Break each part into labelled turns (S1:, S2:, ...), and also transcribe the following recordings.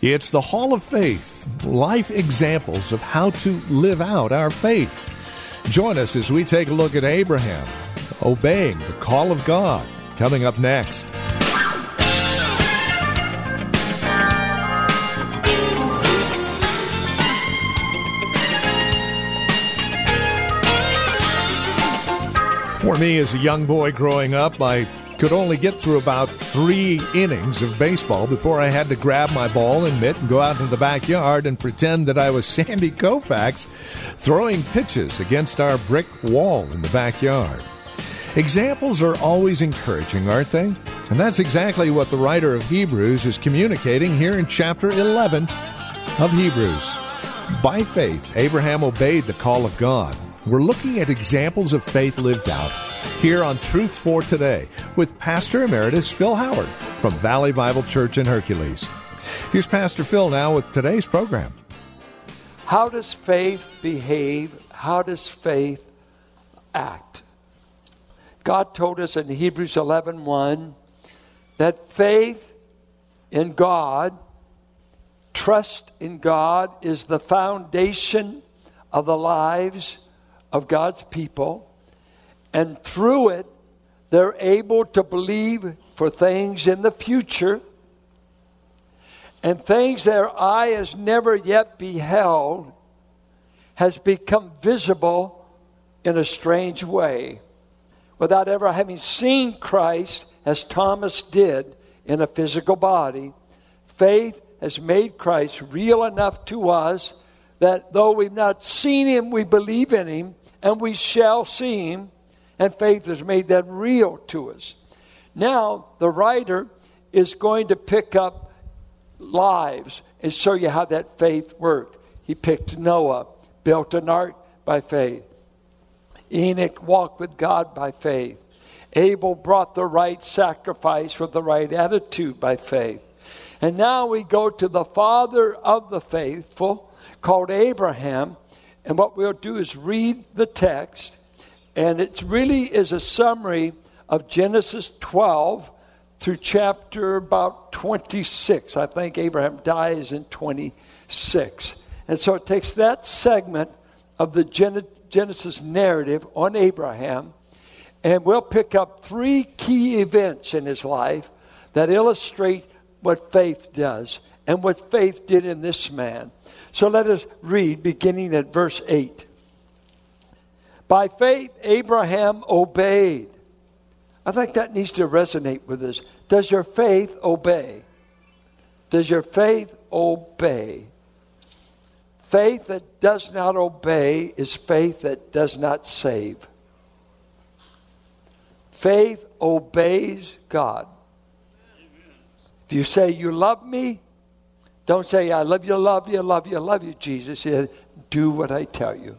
S1: It's the Hall of Faith, life examples of how to live out our faith. Join us as we take a look at Abraham obeying the call of God. Coming up next. For me, as a young boy growing up, I could only get through about three innings of baseball before I had to grab my ball and mitt and go out into the backyard and pretend that I was Sandy Koufax throwing pitches against our brick wall in the backyard. Examples are always encouraging, aren't they? And that's exactly what the writer of Hebrews is communicating here in chapter 11 of Hebrews. By faith, Abraham obeyed the call of God. We're looking at examples of faith lived out here on Truth for Today with Pastor Emeritus Phil Howard from Valley Bible Church in Hercules. Here's Pastor Phil now with today's program.
S2: How does faith behave? How does faith act? God told us in Hebrews 11:1 1, that faith in God, trust in God is the foundation of the lives of God's people, and through it, they're able to believe for things in the future and things their eye has never yet beheld has become visible in a strange way without ever having seen Christ as Thomas did in a physical body. Faith has made Christ real enough to us that though we've not seen him, we believe in him and we shall see him. And faith has made that real to us. Now, the writer is going to pick up lives and show you how that faith worked. He picked Noah, built an ark by faith. Enoch walked with God by faith. Abel brought the right sacrifice with the right attitude by faith. And now we go to the father of the faithful called Abraham. And what we'll do is read the text. And it really is a summary of Genesis 12 through chapter about 26. I think Abraham dies in 26. And so it takes that segment of the Genesis narrative on Abraham, and we'll pick up three key events in his life that illustrate what faith does and what faith did in this man. So let us read beginning at verse 8. By faith, Abraham obeyed. I think that needs to resonate with us. Does your faith obey? Does your faith obey? Faith that does not obey is faith that does not save. Faith obeys God. If you say you love me, don't say I love you, love you, love you, love you, Jesus. Do what I tell you.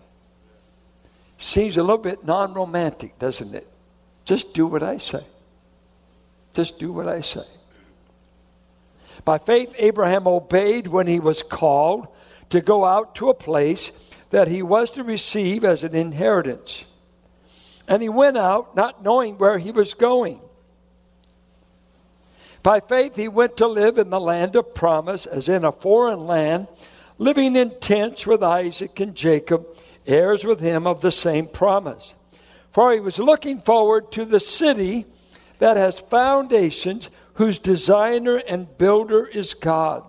S2: Seems a little bit non romantic, doesn't it? Just do what I say. Just do what I say. By faith, Abraham obeyed when he was called to go out to a place that he was to receive as an inheritance. And he went out not knowing where he was going. By faith, he went to live in the land of promise, as in a foreign land, living in tents with Isaac and Jacob, heirs with him of the same promise. For he was looking forward to the city that has foundations, whose designer and builder is God.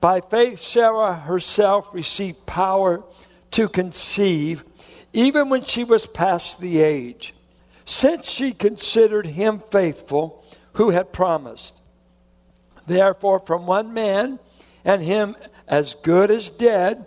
S2: By faith, Sarah herself received power to conceive, even when she was past the age, since she considered him faithful who had promised. Therefore, from one man, and him as good as dead,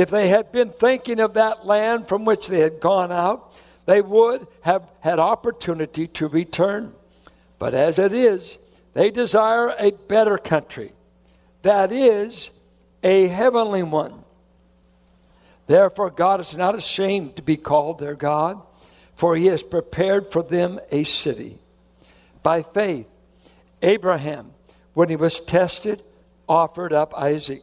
S2: If they had been thinking of that land from which they had gone out, they would have had opportunity to return. But as it is, they desire a better country, that is, a heavenly one. Therefore, God is not ashamed to be called their God, for he has prepared for them a city. By faith, Abraham, when he was tested, offered up Isaac.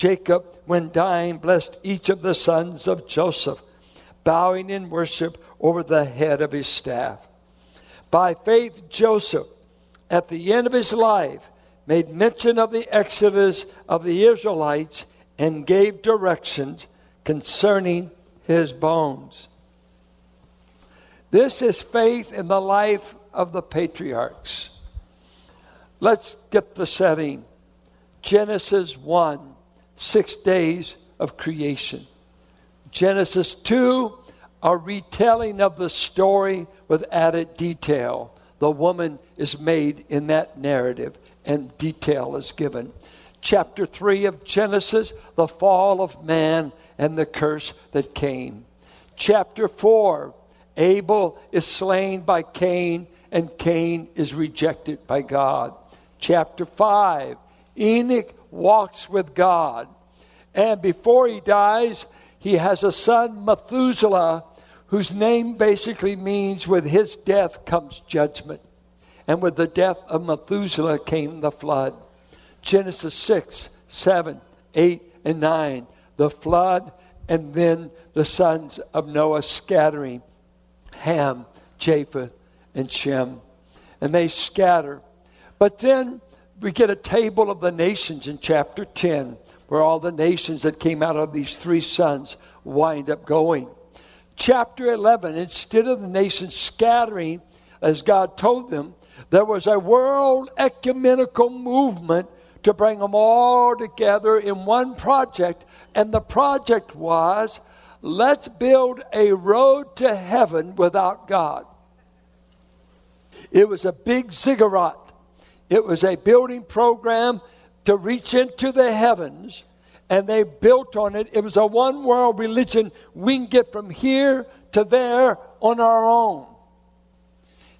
S2: Jacob, when dying, blessed each of the sons of Joseph, bowing in worship over the head of his staff. By faith, Joseph, at the end of his life, made mention of the exodus of the Israelites and gave directions concerning his bones. This is faith in the life of the patriarchs. Let's get the setting. Genesis 1, six days of creation. Genesis 2, a retelling of the story with added detail. The woman is made in that narrative and detail is given. Chapter 3 of Genesis, the fall of man and the curse that came. Chapter 4, Abel is slain by Cain and Cain is rejected by God. Chapter 5, Enoch walks with God. And before he dies, he has a son, Methuselah, whose name basically means with his death comes judgment. And with the death of Methuselah came the flood. Genesis 6, 7, 8, and 9. The flood, and then the sons of Noah scattering Ham, Japheth, and Shem. And they scatter. But then we get a table of the nations in chapter 10, where all the nations that came out of these three sons wind up going. Chapter 11, instead of the nations scattering as God told them, there was a world ecumenical movement to bring them all together in one project, and the project was let's build a road to heaven without God. It was a big ziggurat. It was a building program to reach into the heavens, and they built on it. It was a one world religion. We can get from here to there on our own.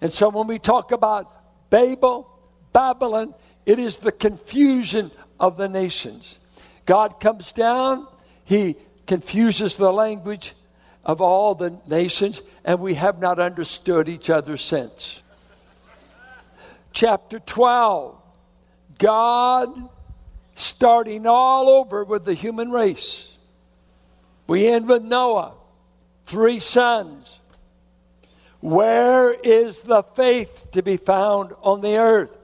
S2: And so when we talk about Babel, Babylon, it is the confusion of the nations. God comes down, He confuses the language of all the nations, and we have not understood each other since. Chapter 12 God starting all over with the human race. We end with Noah, three sons. Where is the faith to be found on the earth?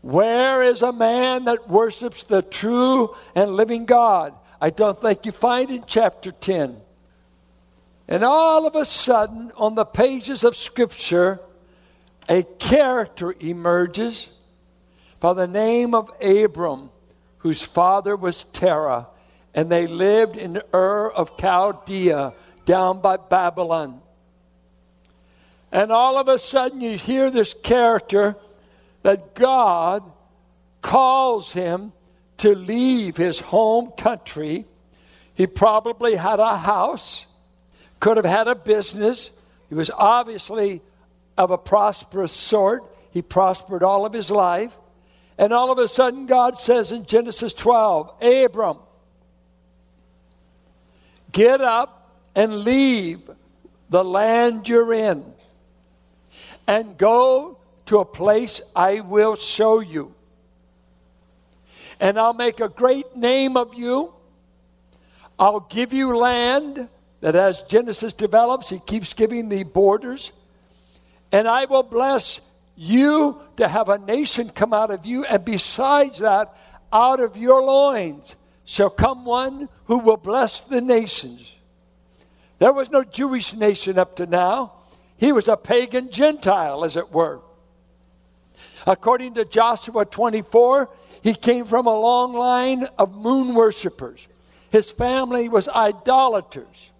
S2: Where is a man that worships the true and living God? I don't think you find in chapter 10. And all of a sudden, on the pages of Scripture, a character emerges by the name of Abram, whose father was Terah, and they lived in Ur of Chaldea, down by Babylon. And all of a sudden, you hear this character that God calls him to leave his home country. He probably had a house, could have had a business. He was obviously of a prosperous sort. He prospered all of his life. And all of a sudden, God says in Genesis 12, Abram, get up and leave the land you're in and go to a place I will show you. and I'll make a great name of you. I'll give you land that as Genesis develops, he keeps giving the borders. And I will bless you to have a nation come out of you. And besides that, out of your loins shall come one who will bless the nations. There was no Jewish nation up to now. He was a pagan Gentile, as it were. According to Joshua 24, he came from a long line of moon worshippers. His family was idolaters.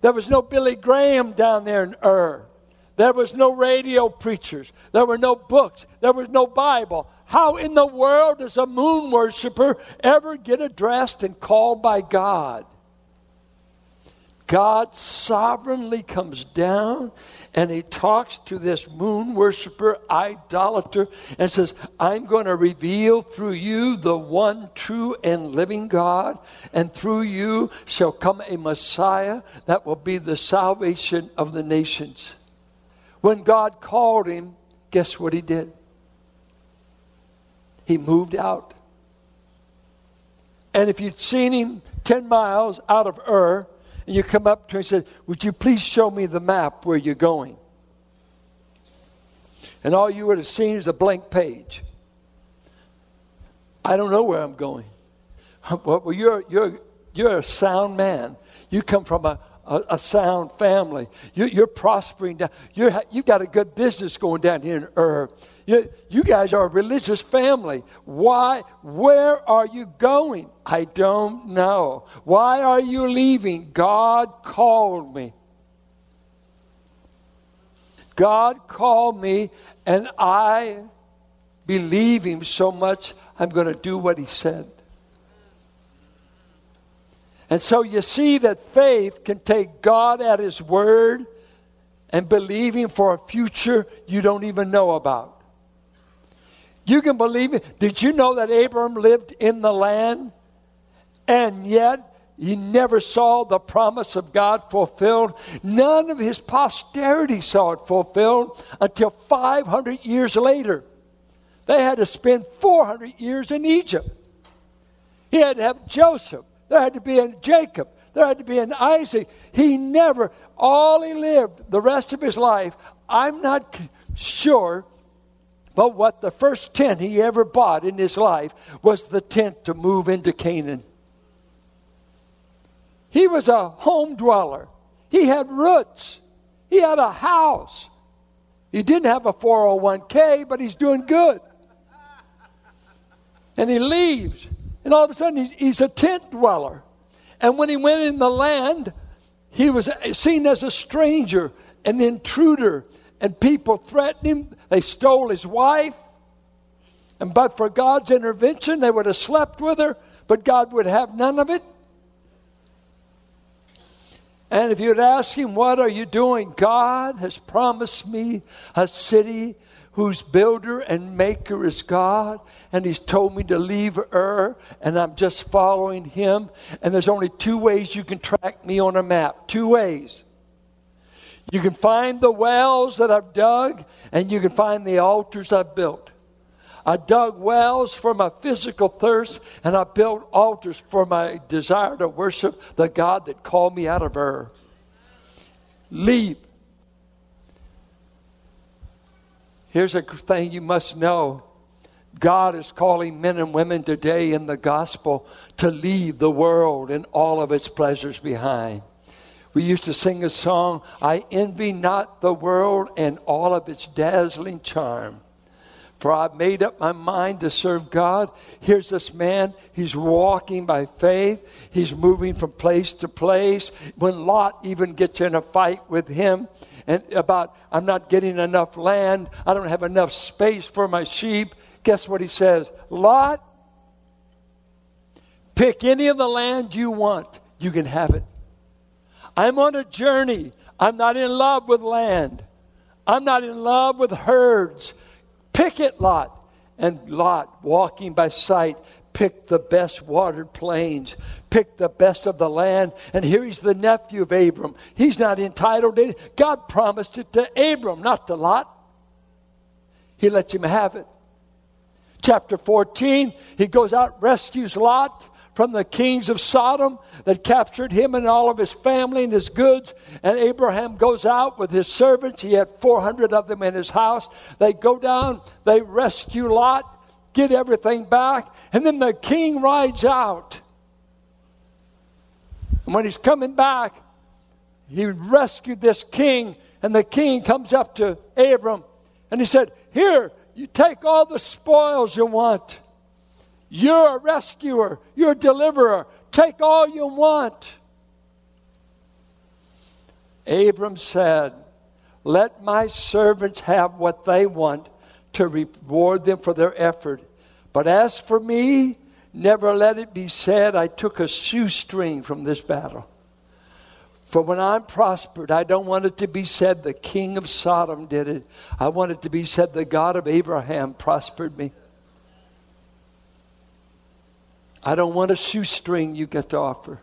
S2: There was no Billy Graham down there in Ur. There was no radio preachers. There were no books. There was no Bible. How in the world does a moon worshiper ever get addressed and called by God? God sovereignly comes down and he talks to this moon worshiper, idolater, and says, I'm going to reveal through you the one true and living God, and through you shall come a Messiah that will be the salvation of the nations. When God called him, guess what he did? He moved out. And if you'd seen him 10 miles out of Ur, and you come up to him and said, Would you please show me the map where you're going? And all you would have seen is a blank page. I don't know where I'm going. Well, you're, you're, you're a sound man. You come from a, a, a sound family. You, you're prospering down. You're, you've got a good business going down here in Ur. You, you guys are a religious family. Why? Where are you going? I don't know. Why are you leaving? God called me. God called me, and I believe Him so much, I'm going to do what He said. And so you see that faith can take God at His word and believe Him for a future you don't even know about. You can believe it. Did you know that Abram lived in the land and yet he never saw the promise of God fulfilled? None of his posterity saw it fulfilled until 500 years later. They had to spend 400 years in Egypt. He had to have Joseph. There had to be a Jacob. There had to be an Isaac. He never, all he lived the rest of his life, I'm not sure but what the first tent he ever bought in his life was the tent to move into Canaan. He was a home dweller. He had roots. He had a house. He didn't have a 401k, but he's doing good. And he leaves. And all of a sudden, he's, he's a tent dweller. And when he went in the land, he was seen as a stranger, an intruder, and people threatened him. They stole his wife. And but for God's intervention, they would have slept with her, but God would have none of it. And if you'd ask him, What are you doing? God has promised me a city whose builder and maker is God. And he's told me to leave Ur, and I'm just following him. And there's only two ways you can track me on a map. Two ways. You can find the wells that I've dug, and you can find the altars I've built. I dug wells for my physical thirst, and I built altars for my desire to worship the God that called me out of Ur. Leave. Here's a thing you must know God is calling men and women today in the gospel to leave the world and all of its pleasures behind. We used to sing a song, I envy not the world and all of its dazzling charm. For I've made up my mind to serve God. Here's this man. He's walking by faith. He's moving from place to place. When Lot even gets in a fight with him and about, I'm not getting enough land. I don't have enough space for my sheep. Guess what he says? Lot, pick any of the land you want. You can have it. I'm on a journey. I'm not in love with land. I'm not in love with herds. Pick it, Lot. And Lot, walking by sight, picked the best watered plains, pick the best of the land. And here he's the nephew of Abram. He's not entitled to it. God promised it to Abram, not to Lot. He lets him have it. Chapter 14, he goes out, rescues Lot from the kings of Sodom that captured him and all of his family and his goods. And Abraham goes out with his servants. He had 400 of them in his house. They go down, they rescue Lot, get everything back, and then the king rides out. And when he's coming back, he rescued this king, and the king comes up to Abram and he said, Here, you take all the spoils you want. You're a rescuer, you're a deliverer. Take all you want. Abram said, Let my servants have what they want to reward them for their effort. But as for me, never let it be said I took a shoestring from this battle. For when I'm prospered, I don't want it to be said the king of Sodom did it. I want it to be said the God of Abraham prospered me. I don't want a shoestring you get to offer.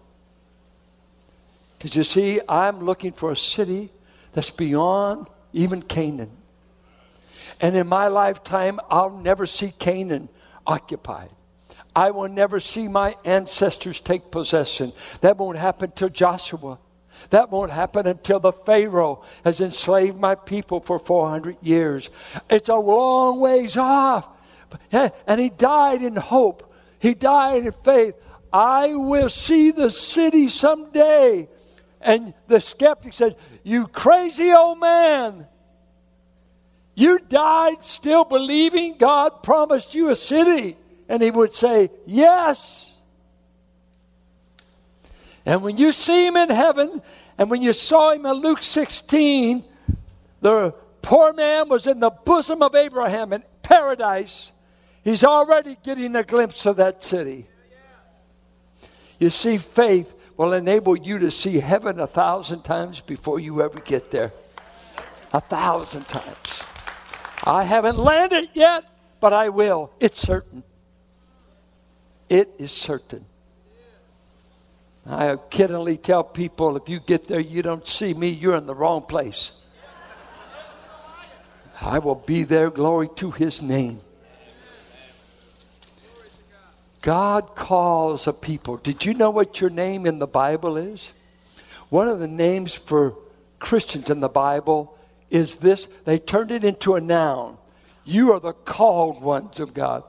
S2: Because you see, I'm looking for a city that's beyond even Canaan. And in my lifetime, I'll never see Canaan occupied. I will never see my ancestors take possession. That won't happen till Joshua. That won't happen until the Pharaoh has enslaved my people for 400 years. It's a long ways off. And he died in hope. He died in faith. I will see the city someday. And the skeptic said, You crazy old man. You died still believing God promised you a city. And he would say, Yes. And when you see him in heaven, and when you saw him in Luke 16, the poor man was in the bosom of Abraham in paradise. He's already getting a glimpse of that city. You see, faith will enable you to see heaven a thousand times before you ever get there. A thousand times. I haven't landed yet, but I will. It's certain. It is certain. I kiddingly tell people if you get there, you don't see me, you're in the wrong place. I will be there, glory to his name. God calls a people. Did you know what your name in the Bible is? One of the names for Christians in the Bible is this. They turned it into a noun. You are the called ones of God.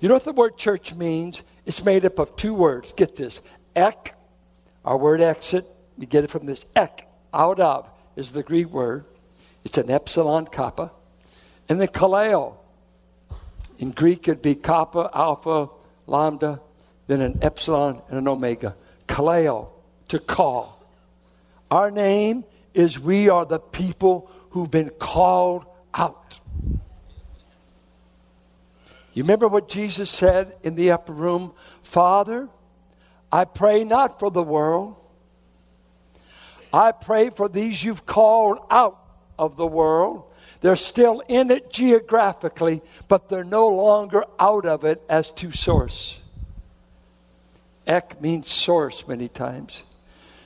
S2: You know what the word church means? It's made up of two words. Get this Ek, our word exit, we get it from this ek, out of, is the Greek word. It's an epsilon kappa. And then kaleo. In Greek, it'd be kappa, alpha, lambda, then an epsilon and an omega. Kaleo, to call. Our name is we are the people who've been called out. You remember what Jesus said in the upper room? Father, I pray not for the world. I pray for these you've called out of the world. They're still in it geographically, but they're no longer out of it as to source. Ek means source many times.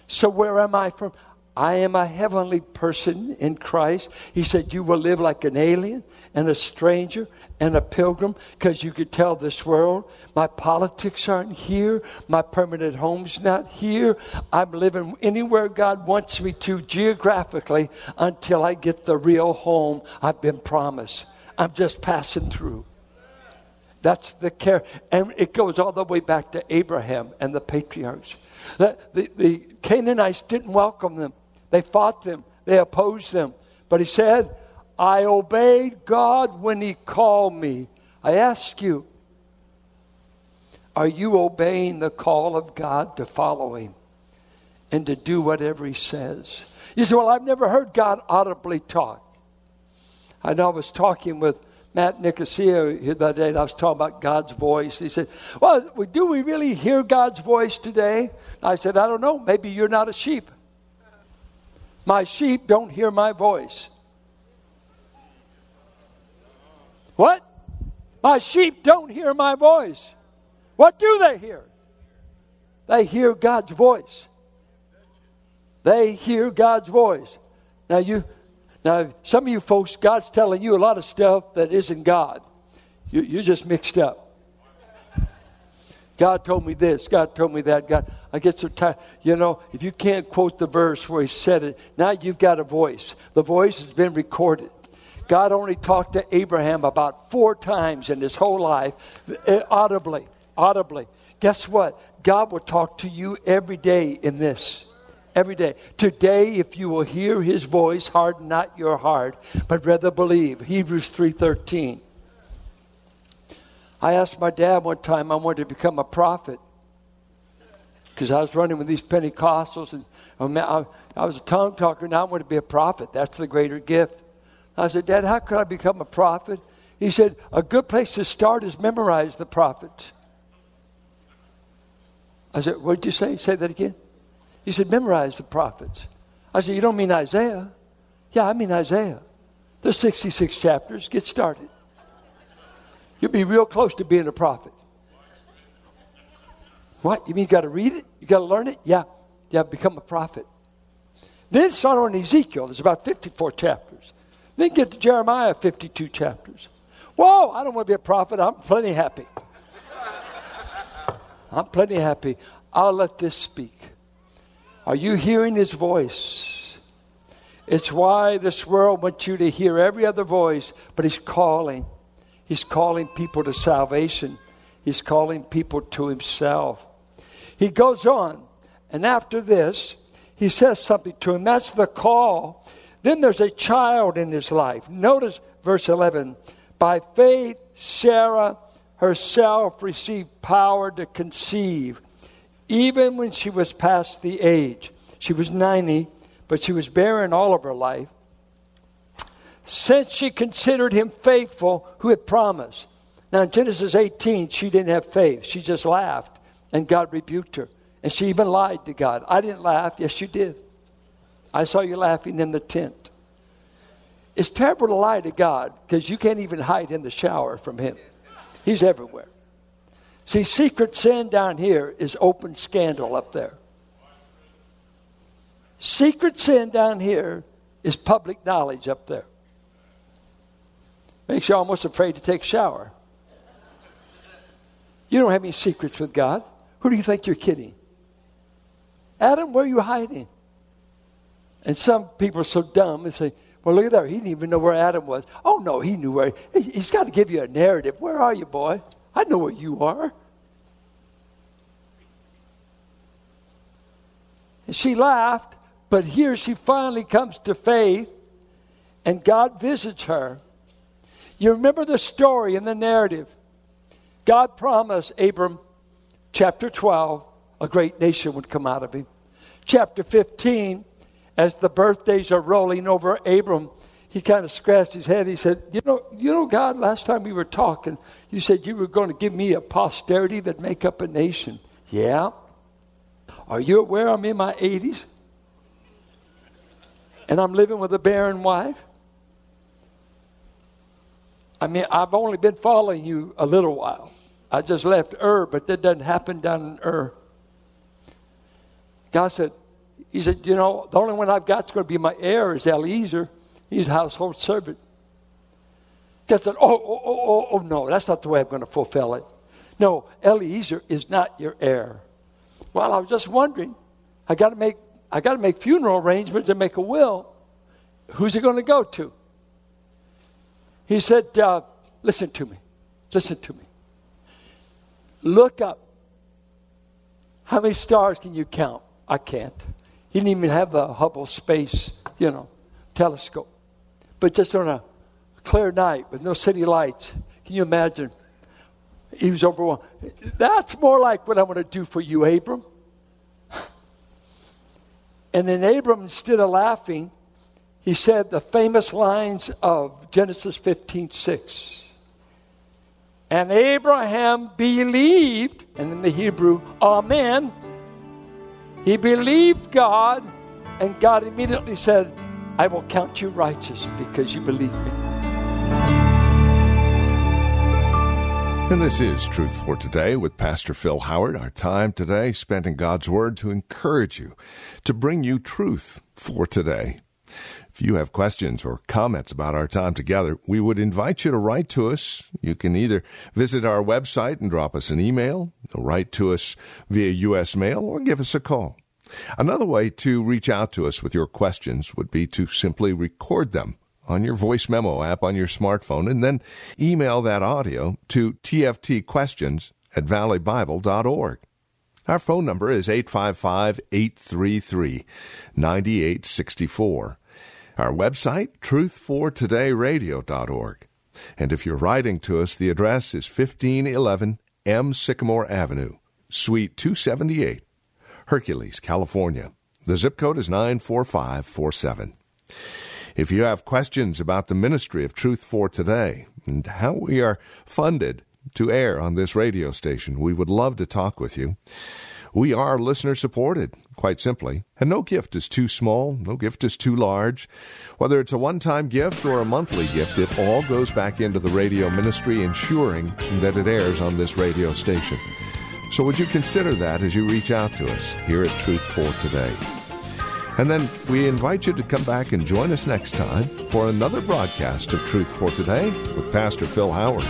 S2: So where am I from? I am a heavenly person in Christ. He said, You will live like an alien and a stranger and a pilgrim because you could tell this world my politics aren't here, my permanent home's not here. I'm living anywhere God wants me to geographically until I get the real home I've been promised. I'm just passing through. That's the care. And it goes all the way back to Abraham and the patriarchs. The, the, the Canaanites didn't welcome them. They fought them, they opposed them. But he said, I obeyed God when he called me. I ask you, are you obeying the call of God to follow him and to do whatever he says? You say, Well, I've never heard God audibly talk. I know I was talking with Matt Nicosia the other day, and I was talking about God's voice. He said, Well, do we really hear God's voice today? I said, I don't know. Maybe you're not a sheep. My sheep don't hear my voice. What? My sheep don't hear my voice. What do they hear? They hear God's voice. They hear God's voice. Now you now some of you folks God's telling you a lot of stuff that isn't God. You, you're just mixed up. God told me this. God told me that. God, I get so tired. You know, if you can't quote the verse where He said it, now you've got a voice. The voice has been recorded. God only talked to Abraham about four times in his whole life, eh, audibly. Audibly. Guess what? God will talk to you every day in this. Every day. Today, if you will hear his voice, harden not your heart, but rather believe. Hebrews 3.13. I asked my dad one time I wanted to become a prophet because I was running with these Pentecostals and oh, I was a tongue talker Now I want to be a prophet. That's the greater gift. I said, Dad, how could I become a prophet? He said, A good place to start is memorize the prophets. I said, What did you say? Say that again. He said, Memorize the prophets. I said, You don't mean Isaiah? Yeah, I mean Isaiah. There's 66 chapters. Get started. You'll be real close to being a prophet. What? You mean you got to read it? You got to learn it? Yeah. Yeah, become a prophet. Then start on Ezekiel. There's about 54 chapters. Then get to Jeremiah, 52 chapters. Whoa, I don't want to be a prophet. I'm plenty happy. I'm plenty happy. I'll let this speak. Are you hearing his voice? It's why this world wants you to hear every other voice, but he's calling. He's calling people to salvation. He's calling people to himself. He goes on, and after this, he says something to him. That's the call. Then there's a child in his life. Notice verse 11. By faith, Sarah herself received power to conceive, even when she was past the age. She was 90, but she was barren all of her life since she considered him faithful who had promised. Now, in Genesis 18, she didn't have faith. She just laughed, and God rebuked her. And she even lied to God. I didn't laugh. Yes, you did. I saw you laughing in the tent. It's terrible to lie to God because you can't even hide in the shower from Him, He's everywhere. See, secret sin down here is open scandal up there. Secret sin down here is public knowledge up there. Makes you almost afraid to take a shower. You don't have any secrets with God. Who do you think you're kidding? Adam, where are you hiding? And some people are so dumb and say, well, look at that. He didn't even know where Adam was. Oh, no, he knew where. He's got to give you a narrative. Where are you, boy? I know where you are. And she laughed, but here she finally comes to faith, and God visits her. You remember the story in the narrative. God promised Abram, chapter 12, a great nation would come out of him. Chapter 15, as the birthdays are rolling over Abram, he kind of scratched his head. He said, "You know, you know, God. Last time we were talking, you said you were going to give me a posterity that make up a nation. Yeah. Are you aware I'm in my 80s and I'm living with a barren wife? I mean, I've only been following you a little while. I just left Ur, but that doesn't happen down in Ur. God said, He said, you know, the only one I've got is going to be my heir is Eliezer. He's a household servant. God said, oh, oh, oh, oh, oh, no, that's not the way I'm going to fulfill it. No, Eliezer is not your heir. Well, I was just wondering. I got to make I got to make funeral arrangements and make a will. Who's he going to go to? He said, uh, Listen to me. Listen to me. Look up. How many stars can you count? I can't. He didn't even have the Hubble space, you know, telescope. But just on a clear night with no city lights, can you imagine? He was overwhelmed. That's more like what I want to do for you, Abram. And then Abram, instead of laughing, he said the famous lines of Genesis 15 6. And Abraham believed, and in the Hebrew, Amen. He believed God, and God immediately said, I will count you righteous because you believe me.
S1: And this is Truth for Today with Pastor Phil Howard. Our time today spent in God's Word to encourage you, to bring you truth for today. If you have questions or comments about our time together, we would invite you to write to us. You can either visit our website and drop us an email, write to us via U.S. mail, or give us a call. Another way to reach out to us with your questions would be to simply record them on your voice memo app on your smartphone and then email that audio to tftquestions at valleybible.org. Our phone number is 855 833 9864. Our website, truthfortodayradio.org. And if you're writing to us, the address is 1511 M. Sycamore Avenue, Suite 278, Hercules, California. The zip code is 94547. If you have questions about the ministry of Truth for Today and how we are funded to air on this radio station, we would love to talk with you. We are listener supported, quite simply, and no gift is too small, no gift is too large. Whether it's a one time gift or a monthly gift, it all goes back into the radio ministry, ensuring that it airs on this radio station. So, would you consider that as you reach out to us here at Truth for Today? And then we invite you to come back and join us next time for another broadcast of Truth for Today with Pastor Phil Howard.